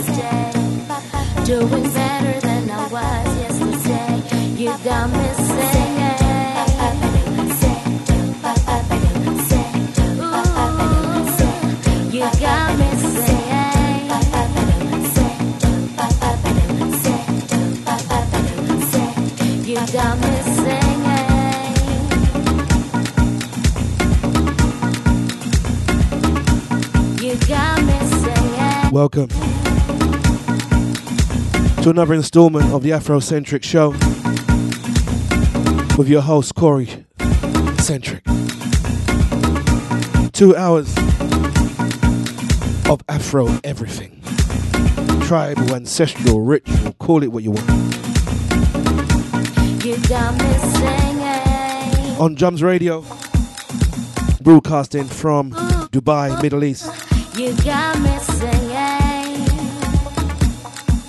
you got me singing. You got me singing. You got me singing. Welcome to another installment of the Afrocentric Show with your host, Cory Centric. Two hours of Afro everything. Tribal, ancestral, ritual, call it what you want. You got me singing. On Drums Radio, broadcasting from Dubai, Middle East.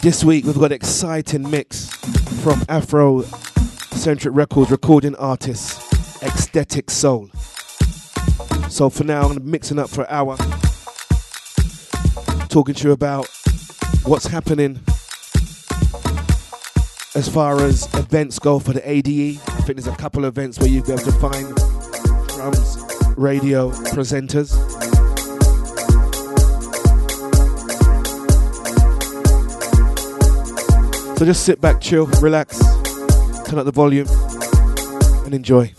This week we've got an exciting mix from Afro Centric Records recording artist Xtetiqsoul. So for now I'm going to mixing up for an hour, talking to you about what's happening as far as events go for the ADE. I think there's a couple of events where you'll be able to find drums radio presenters. So just sit back, chill, relax, turn up the volume, and enjoy.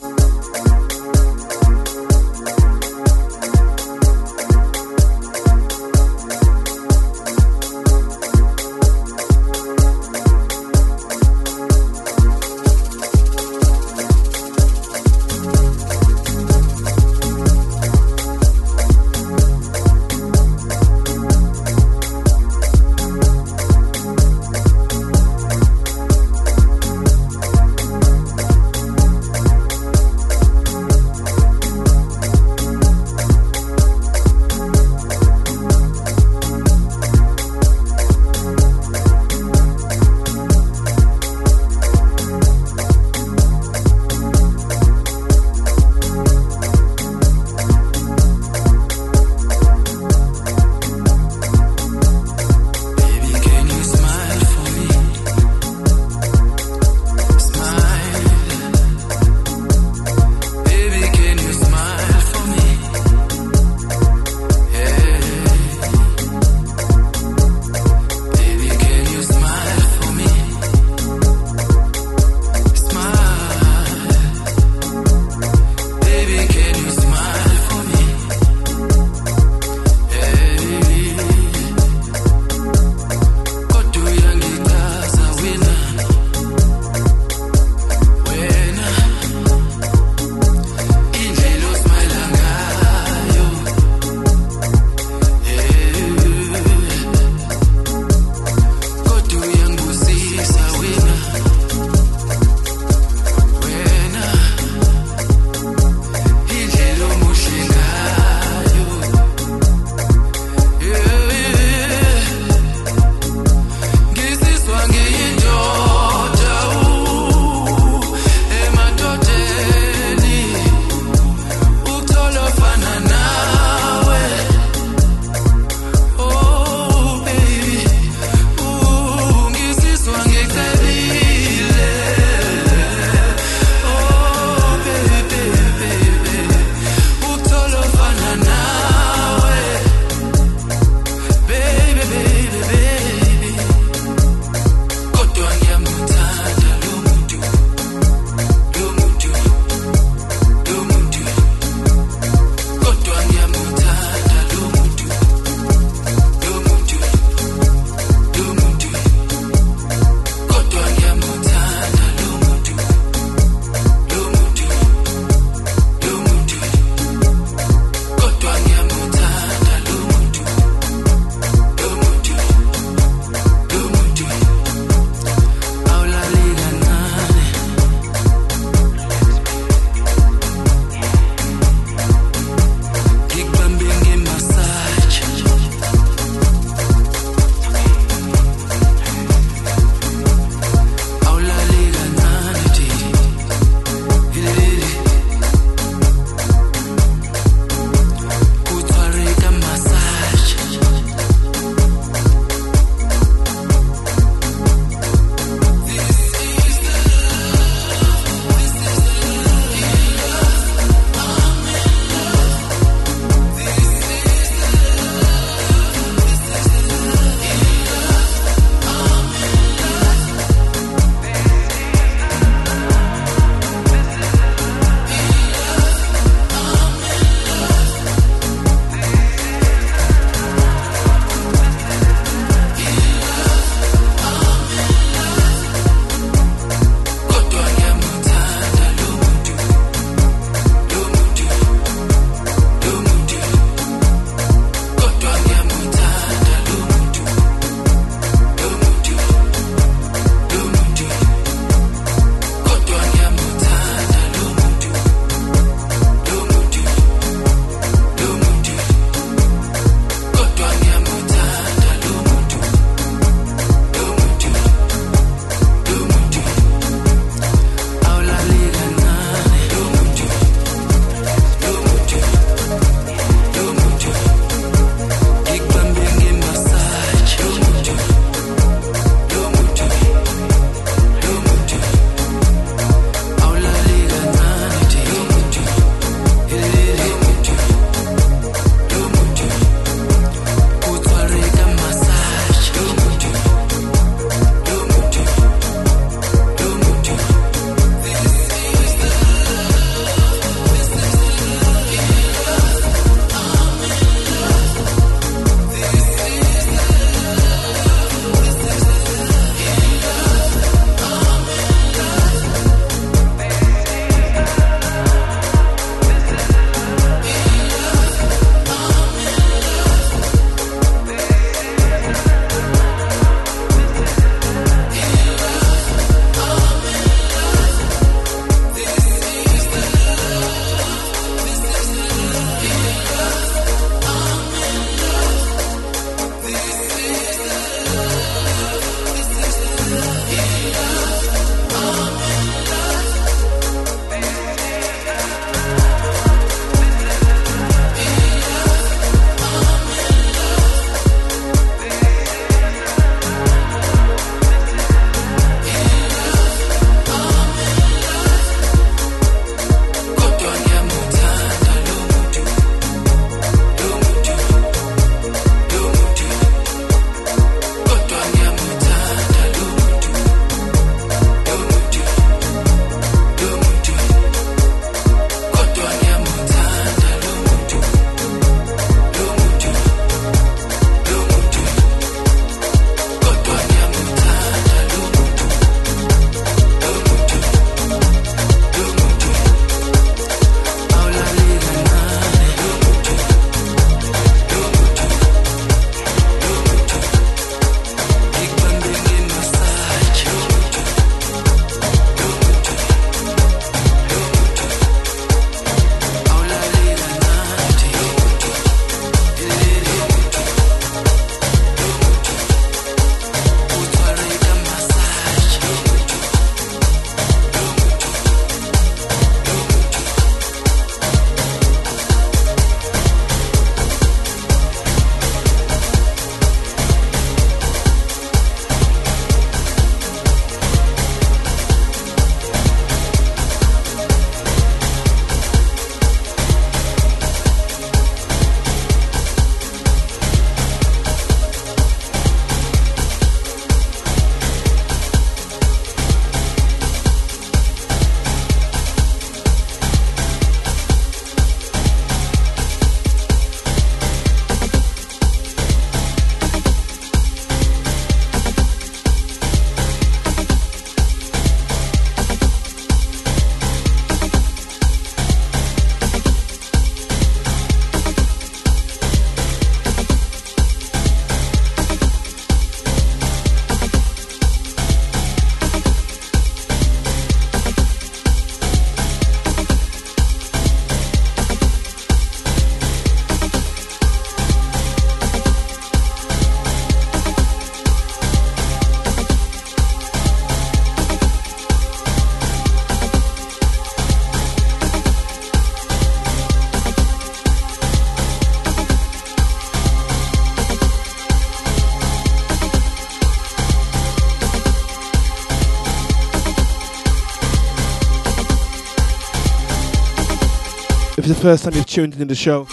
The first time you've tuned into the show,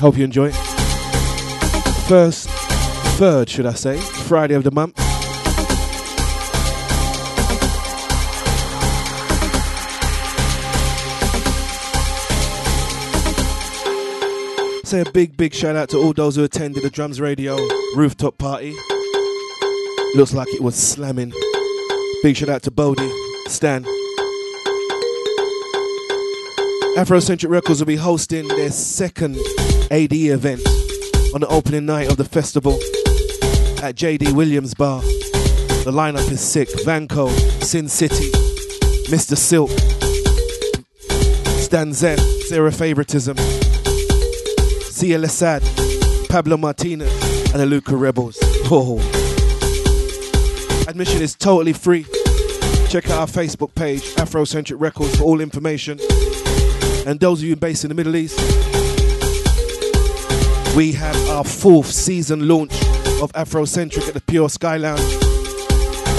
hope you enjoy. First, third, should I say, Friday of the month. Say a big, big shout out to all those who attended the Drums Radio rooftop party. Looks like it was slamming. Big shout out to Bodie, Stan. Afrocentric Records will be hosting their second AD event on the opening night of the festival at JD Williams Bar. The lineup is sick. Vanco, Sin City, Mr. Silk, Stan Zen, Favoritism, Sia Lasad, Pablo Martinez, and the Luca Rebels. Oh. Admission is totally free. Check out our Facebook page, Afrocentric Records, for all information. And those of you based in the Middle East, we have our fourth season launch of Afrocentric at the Pure Sky Lounge.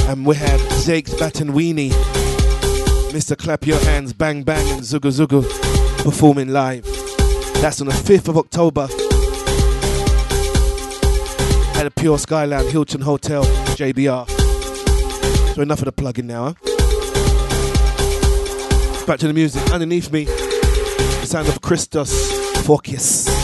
And we have Jakes Batanwini, Mr. Clap Your Hands, Bang Bang, and Zugu Zugu performing live. That's on the 5th of October at the Pure Sky Lounge, Hilton Hotel, JBR. So enough of the plugging now. Huh? Back to the music. Underneath me, sound of Christos Fourkis.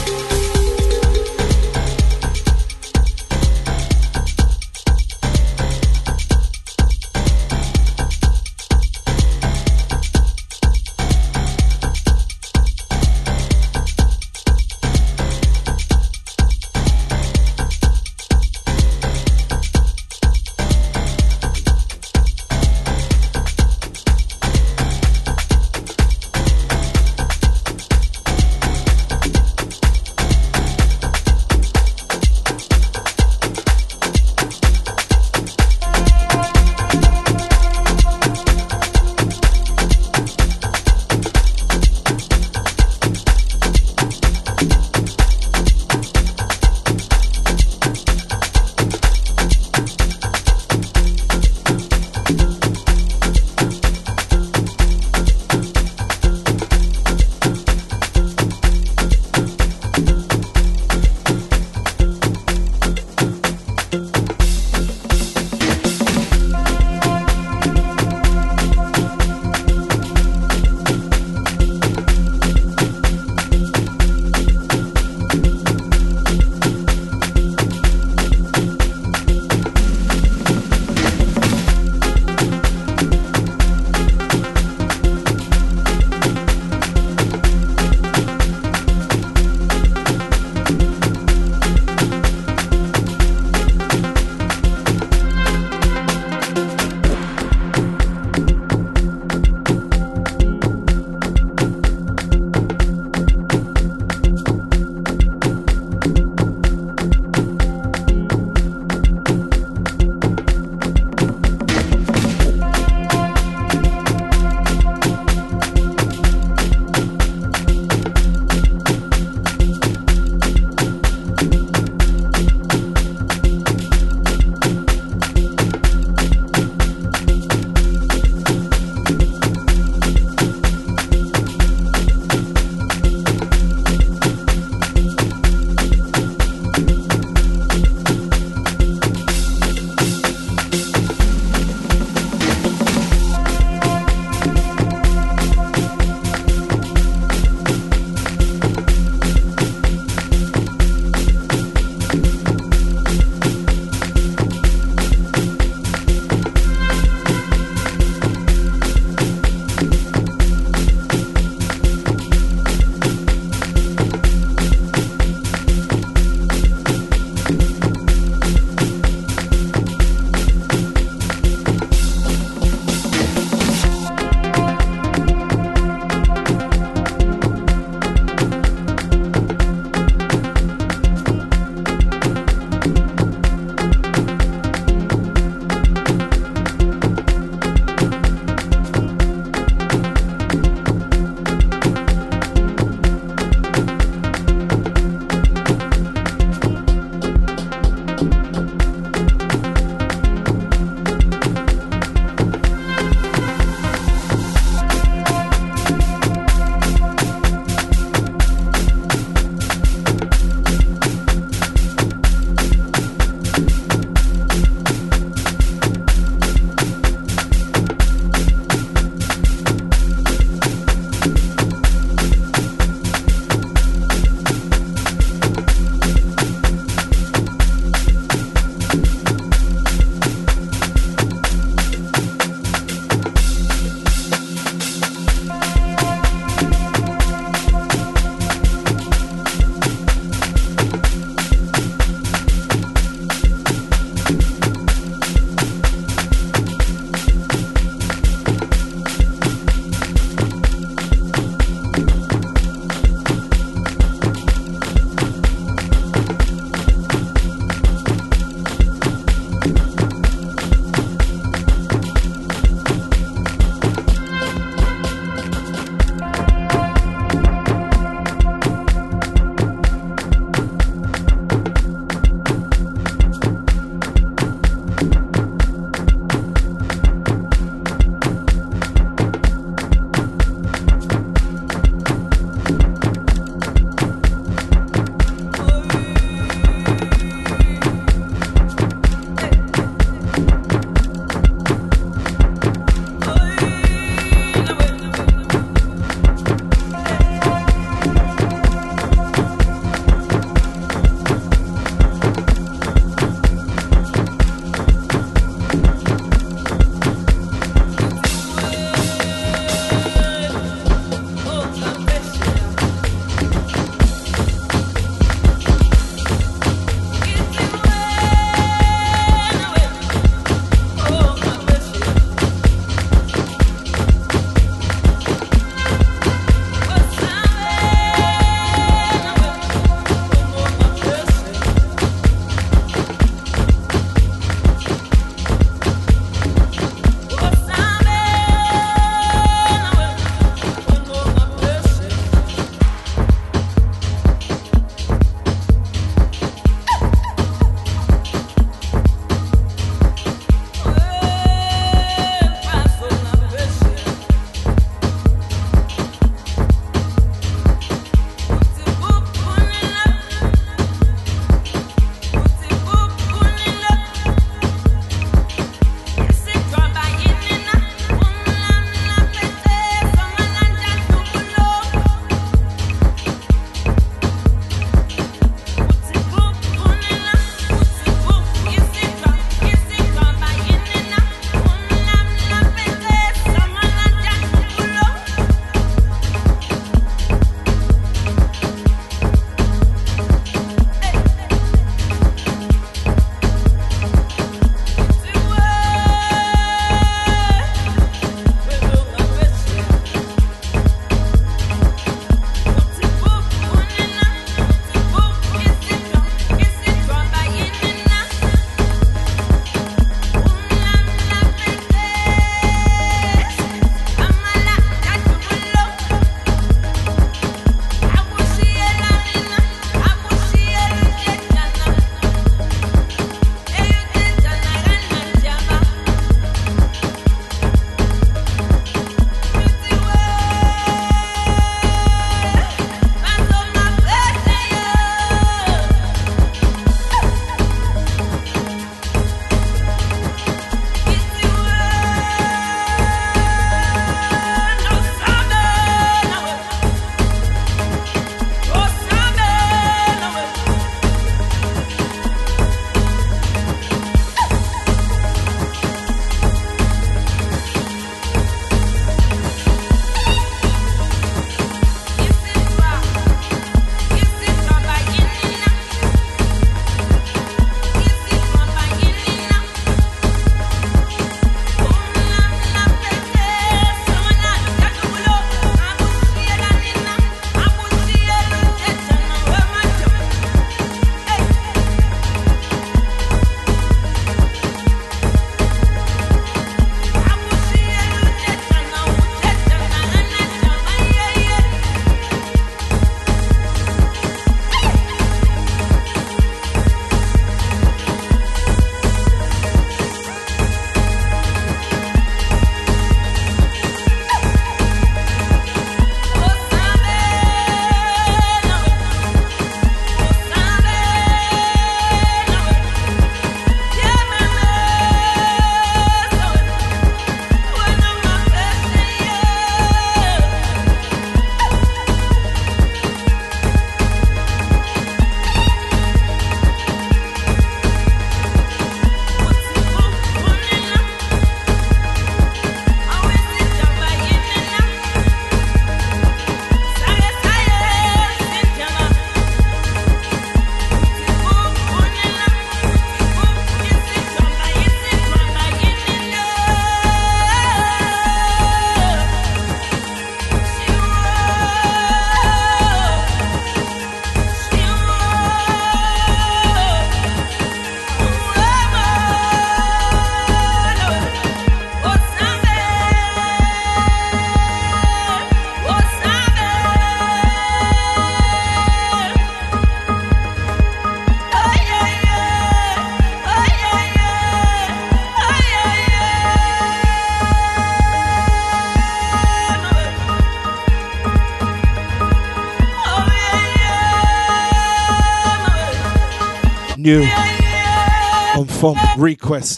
New on Fomp Request.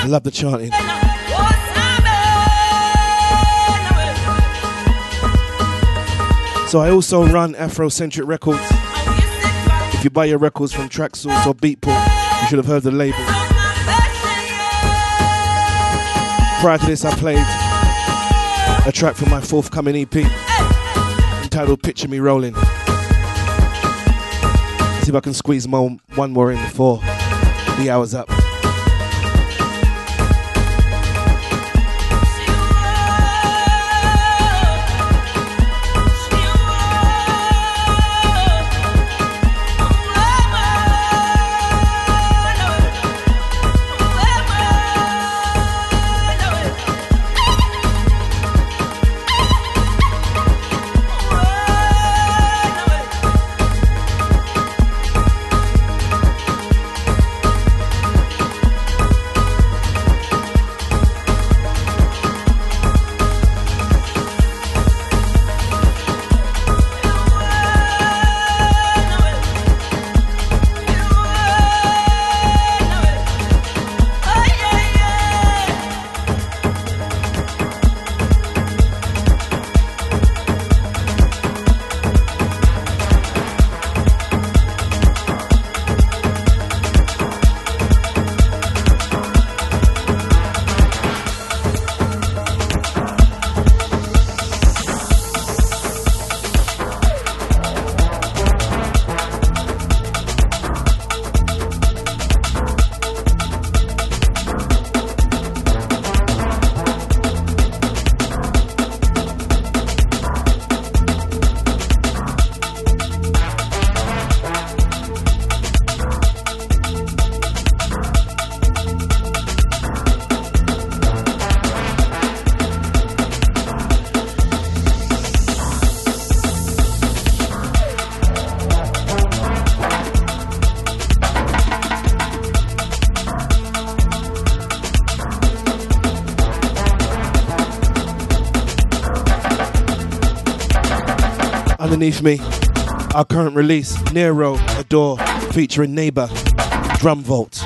I love the chanting. So I also run Afrocentric Records. If you buy your records from Traxsource or Beatport, you should have heard the label. Prior to this, I played a track from my forthcoming EP entitled Picture Me Rolling. See if I can squeeze more, one more in before the hour's up. Me. Our current release, Nero Adore, featuring Neighbor, Drum Vault.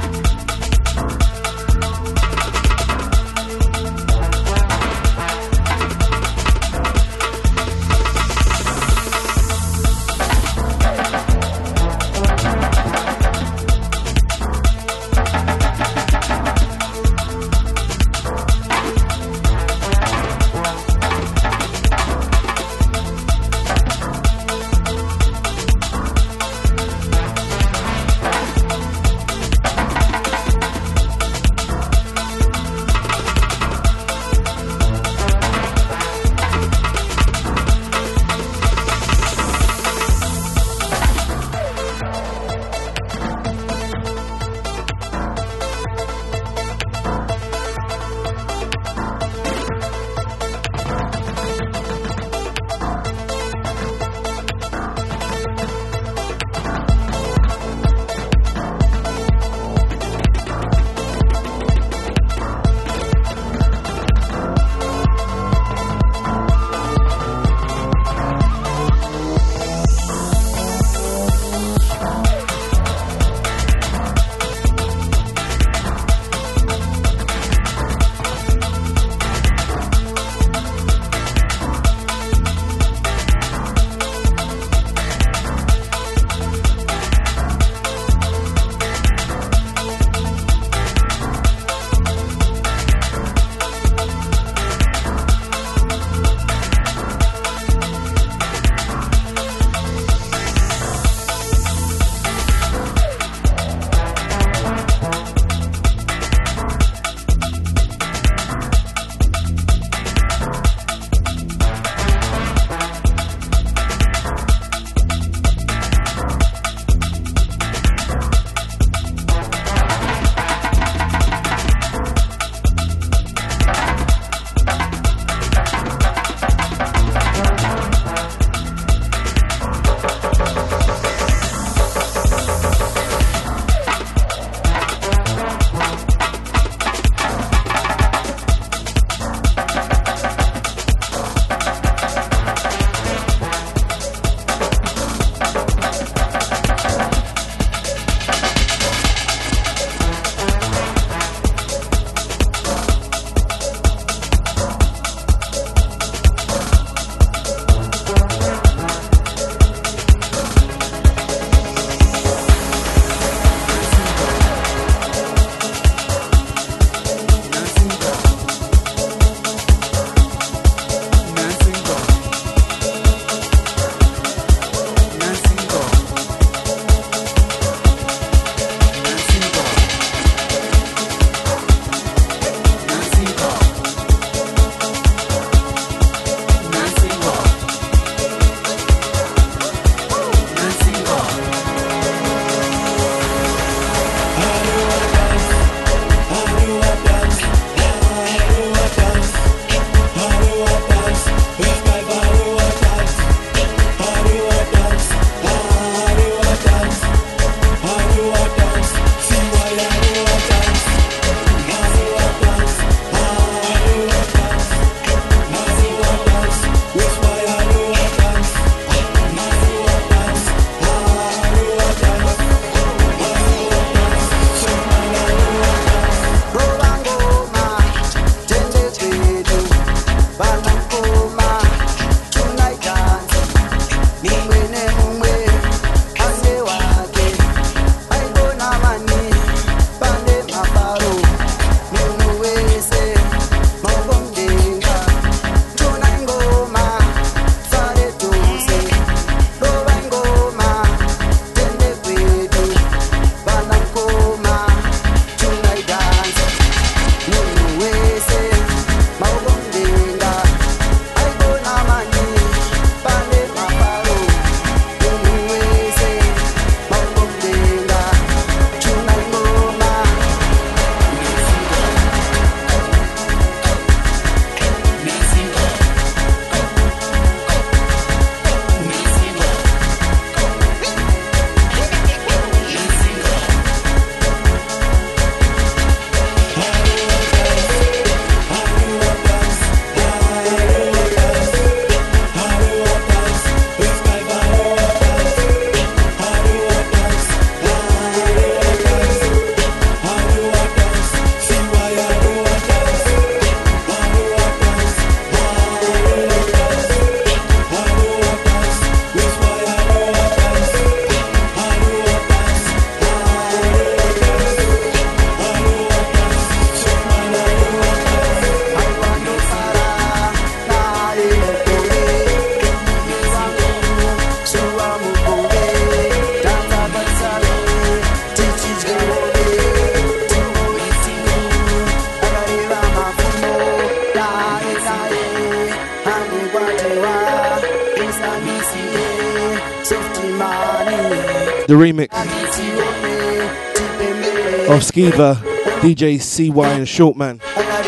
DJ CY and Shortman,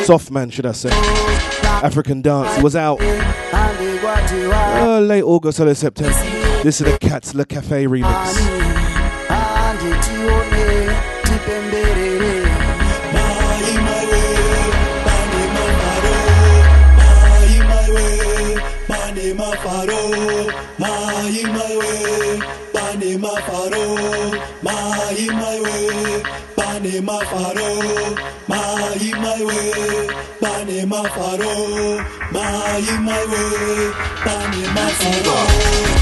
Softman, should I say. African Dance was out uh, late August, early September. This is the Kates Le Cafe remix. Panema Faro, my in my way, my in my Faro.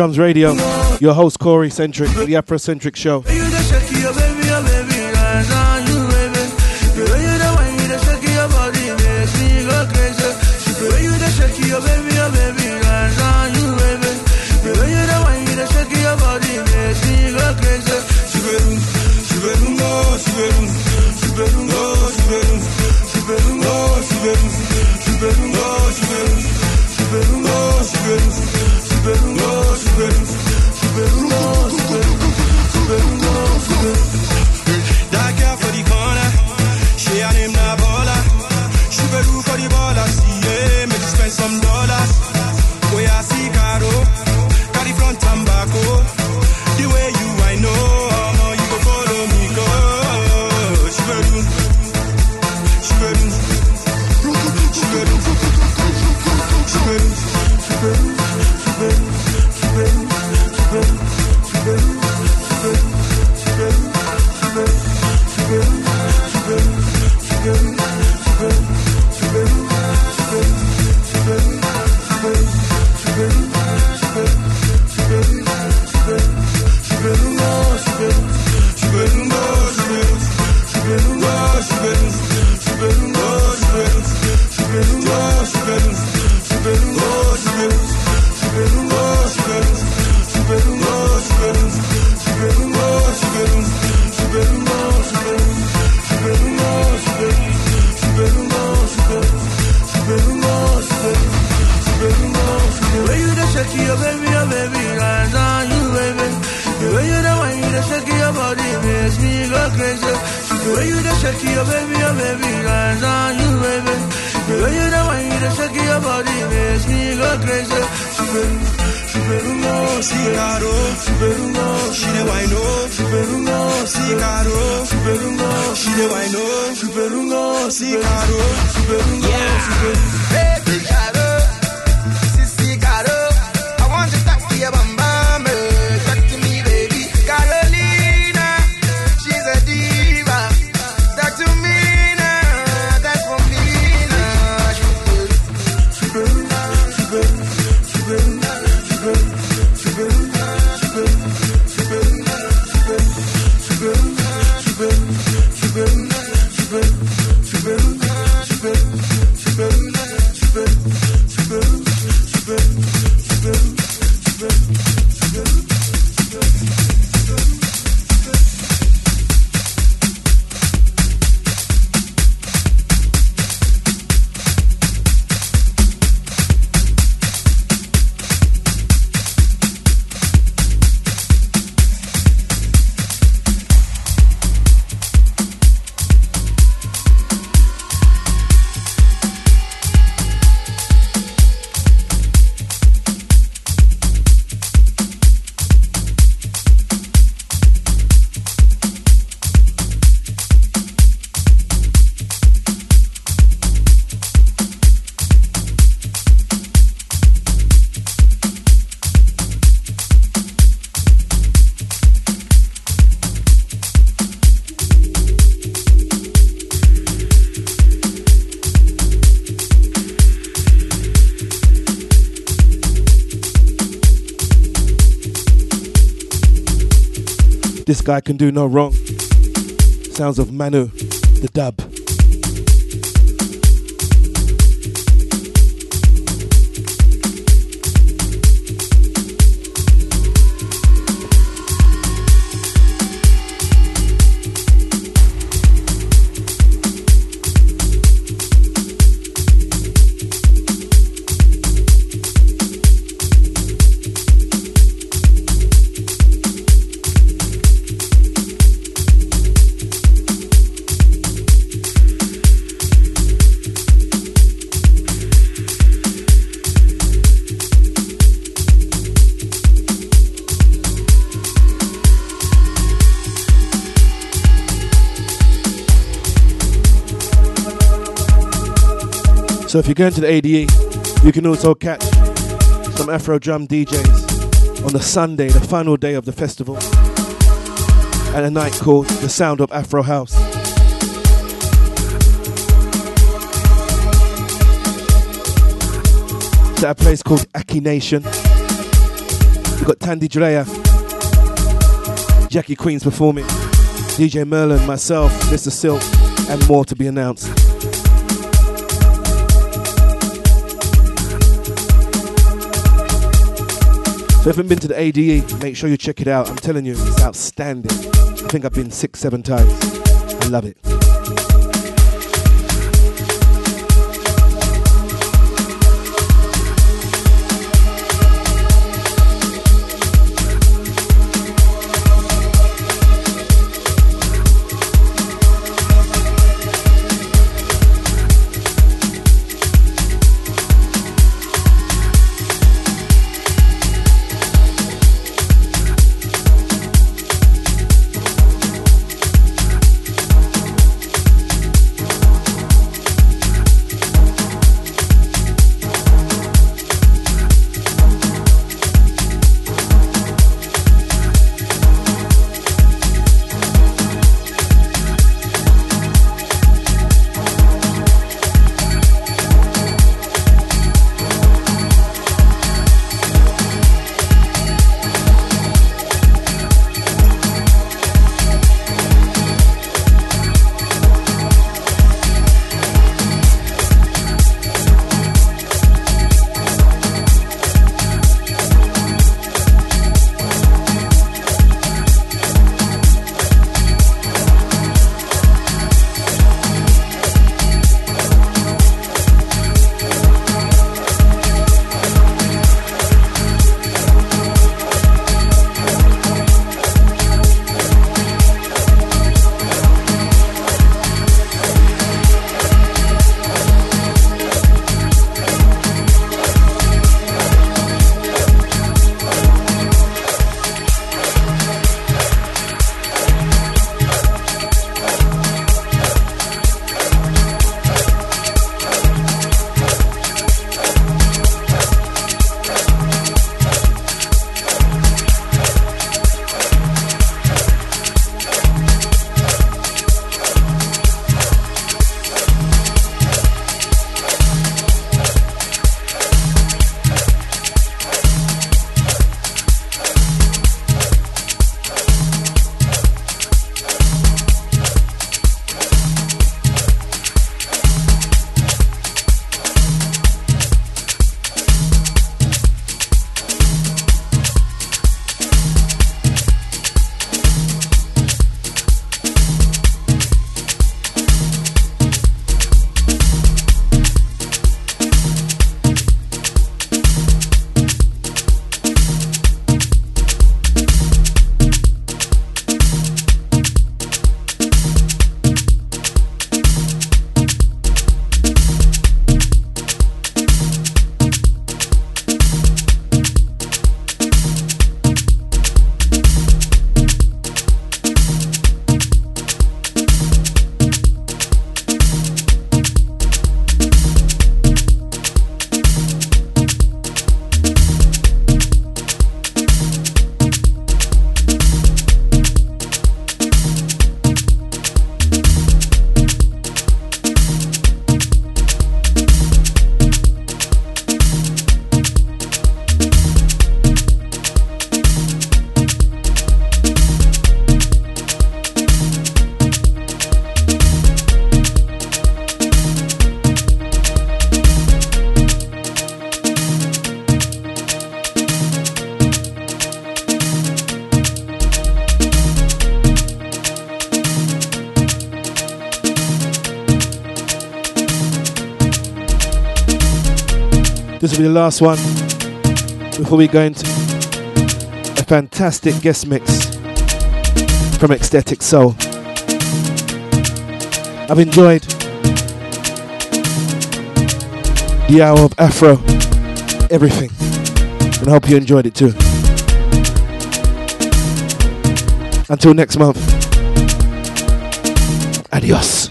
Drums Radio. Your host Cory Centric, the Afrocentric Show. Süperungo, Way you the baby, your baby, I on you, baby. The way you the you the body makes me go crazy. The way you the baby, baby, you, baby. Pero yo era my hero, shake your body, makes me go crazy. Superungo, superungo, cigaro. Superungo, she the wino. Superungo, Super Superungo, she the wino. Superungo, Super Superungo, superungo. Yeah. Guy can do no wrong. Sounds of Manoo, the dub. So if you're going to the ADE, you can also catch some Afro drum DJs on the Sunday, the final day of the festival, at a night called The Sound of Afro House. It's at a place called Akhnaton. We've got Tandy Drea, Jackie Queens performing, DJ Merlin, myself, Mr. Silk, and more to be announced. If you haven't been to the ADE, make sure you check it out. I'm telling you, it's outstanding. I think I've been six, seven times. I love it. This will be the last one before we go into a fantastic guest mix from Xtetiqsoul. I've enjoyed the hour of Afro, everything, and I hope you enjoyed it too. Until next month, adios.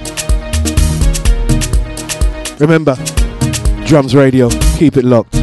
Remember, Drums Radio, keep it locked.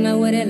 Jamana wɛrɛ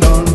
London,